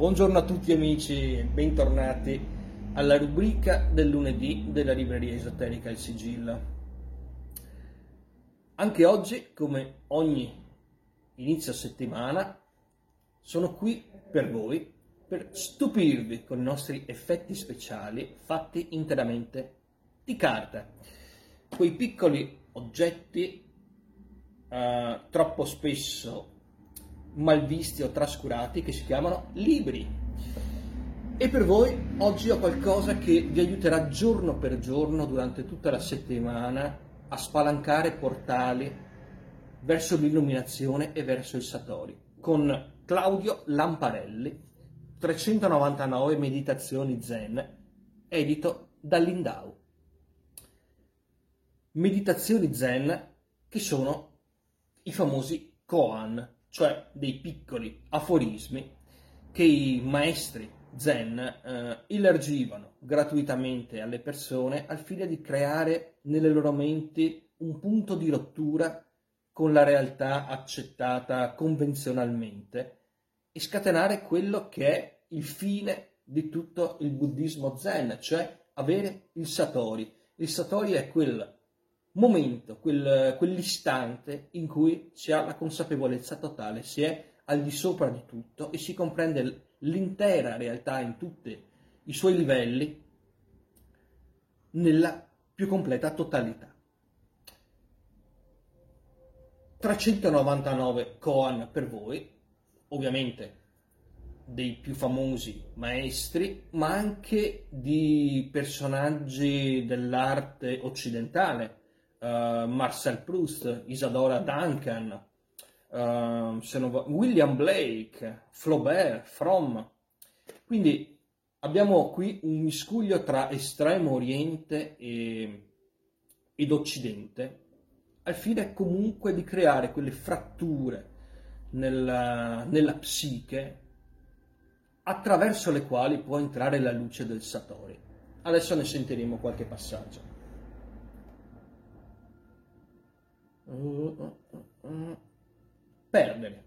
Buongiorno a tutti amici bentornati alla rubrica del lunedì della libreria esoterica Il Sigillo. Anche oggi, come ogni inizio settimana, sono qui per voi per stupirvi con i nostri effetti speciali fatti interamente di carta. Quei piccoli oggetti eh, troppo spesso malvisti o trascurati che si chiamano libri. E per voi oggi ho qualcosa che vi aiuterà giorno per giorno durante tutta la settimana a spalancare portali verso l'illuminazione e verso il Satori con Claudio Lamparelli 399 meditazioni zen edito da Lindau meditazioni zen che sono i famosi koan cioè dei piccoli aforismi che i maestri zen eh, illargivano gratuitamente alle persone al fine di creare nelle loro menti un punto di rottura con la realtà accettata convenzionalmente e scatenare quello che è il fine di tutto il buddismo zen, cioè avere il satori. Il satori è quel momento, quel, quell'istante in cui si ha la consapevolezza totale, si è al di sopra di tutto e si comprende l'intera realtà in tutti i suoi livelli nella più completa totalità. 399 koan per voi, ovviamente dei più famosi maestri, ma anche di personaggi dell'arte occidentale, uh, Marcel Proust, Isadora Duncan, uh, William Blake, Flaubert, Fromm. Quindi abbiamo qui un miscuglio tra estremo oriente e, ed occidente, al fine comunque di creare quelle fratture nella, nella psiche attraverso le quali può entrare la luce del Satori. Adesso ne sentiremo qualche passaggio. Perdere.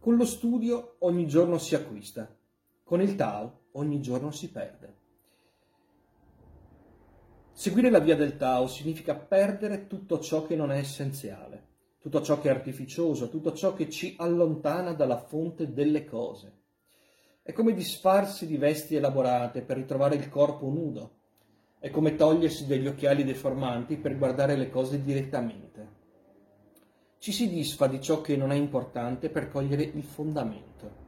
Con lo studio ogni giorno si acquista, con il Tao ogni giorno si perde. Seguire la via del Tao significa perdere tutto ciò che non è essenziale, tutto ciò che è artificioso, tutto ciò che ci allontana dalla fonte delle cose. È come disfarsi di vesti elaborate per ritrovare il corpo nudo, è come togliersi degli occhiali deformanti per guardare le cose direttamente. Ci si disfa di ciò che non è importante per cogliere il fondamento.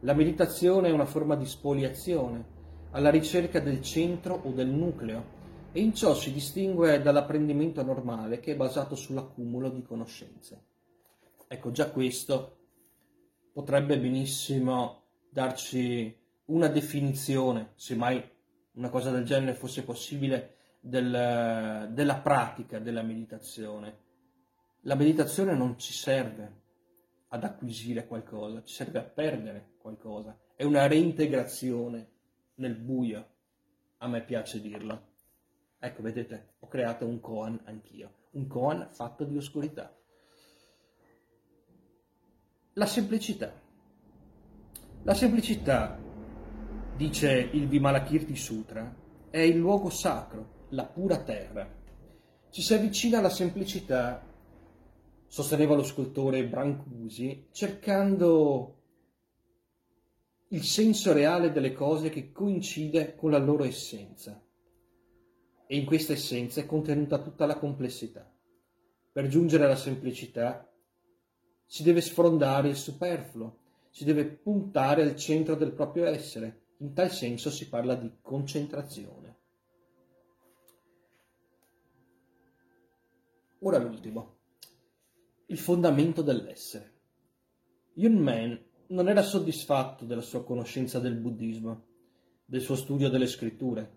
La meditazione è una forma di spoliazione, alla ricerca del centro o del nucleo, e in ciò si distingue dall'apprendimento normale che è basato sull'accumulo di conoscenze. Ecco, già questo potrebbe benissimo darci una definizione, se mai una cosa del genere fosse possibile, del, della pratica della meditazione. La meditazione non ci serve ad acquisire qualcosa, ci serve a perdere qualcosa. È una reintegrazione nel buio, a me piace dirlo. Ecco, vedete, ho creato un koan anch'io, un koan fatto di oscurità. La semplicità. La semplicità dice il Vimalakirti Sutra, è il luogo sacro, la pura terra. Ci si avvicina alla semplicità, sosteneva lo scultore Brancusi, cercando il senso reale delle cose che coincide con la loro essenza. E in questa essenza è contenuta tutta la complessità. Per giungere alla semplicità si deve sfrondare il superfluo, si deve puntare al centro del proprio essere, in tal senso si parla di concentrazione. Ora l'ultimo, il fondamento dell'essere. Yun Men non era soddisfatto della sua conoscenza del buddismo, del suo studio delle scritture.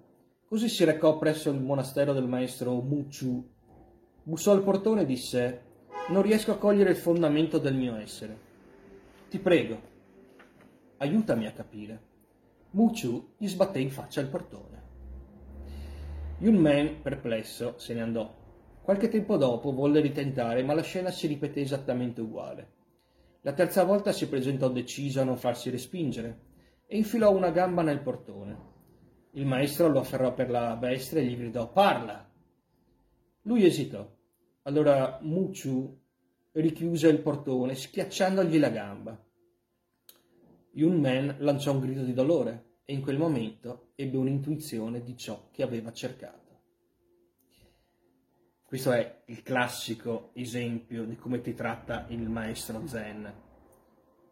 Così si recò presso il monastero del maestro Mu Chu. Bussò al portone e disse: Non riesco a cogliere il fondamento del mio essere. Ti prego, aiutami a capire. Muchu gli sbatté in faccia il portone. Yun Men, perplesso, se ne andò. Qualche tempo dopo volle ritentare, ma la scena si ripeté esattamente uguale. La terza volta si presentò deciso a non farsi respingere e infilò una gamba nel portone. Il maestro lo afferrò per la destra e gli gridò Parla! Lui esitò. Allora Muchu richiuse il portone, schiacciandogli la gamba. Yun Men lanciò un grido di dolore e in quel momento ebbe un'intuizione di ciò che aveva cercato. Questo è il classico esempio di come ti tratta il maestro Zen.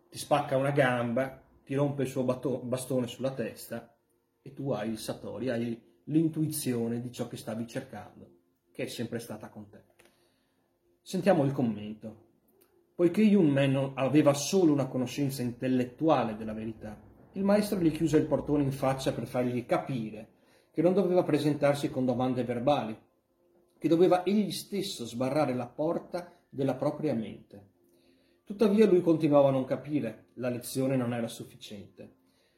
Ti spacca una gamba, ti rompe il suo bastone sulla testa e tu hai il Satori, hai l'intuizione di ciò che stavi cercando, che è sempre stata con te. Sentiamo il commento. Poiché Yun Men aveva solo una conoscenza intellettuale della verità, il maestro gli chiuse il portone in faccia per fargli capire che non doveva presentarsi con domande verbali, che doveva egli stesso sbarrare la porta della propria mente. Tuttavia lui continuava a non capire, la lezione non era sufficiente.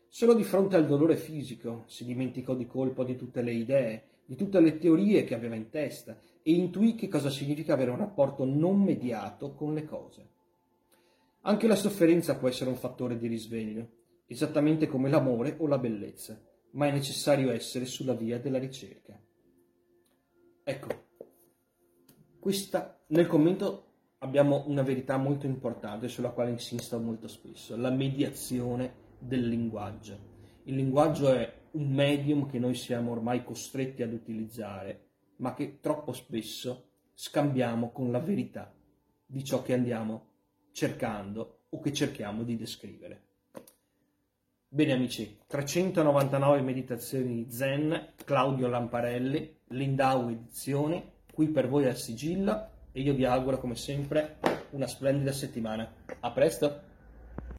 Solo di fronte al dolore fisico si dimenticò di colpo di tutte le idee, di tutte le teorie che aveva in testa e intuì che cosa significa avere un rapporto non mediato con le cose. Anche la sofferenza può essere un fattore di risveglio, esattamente come l'amore o la bellezza, ma è necessario essere sulla via della ricerca. Ecco, questa, nel commento abbiamo una verità molto importante sulla quale insisto molto spesso, la mediazione del linguaggio. Il linguaggio è un medium che noi siamo ormai costretti ad utilizzare, ma che troppo spesso scambiamo con la verità di ciò che andiamo cercando o che cerchiamo di descrivere. Bene amici, 399 meditazioni zen, Claudio Lamparelli, Lindau Edizioni, qui per voi al sigillo e io vi auguro come sempre una splendida settimana. A presto!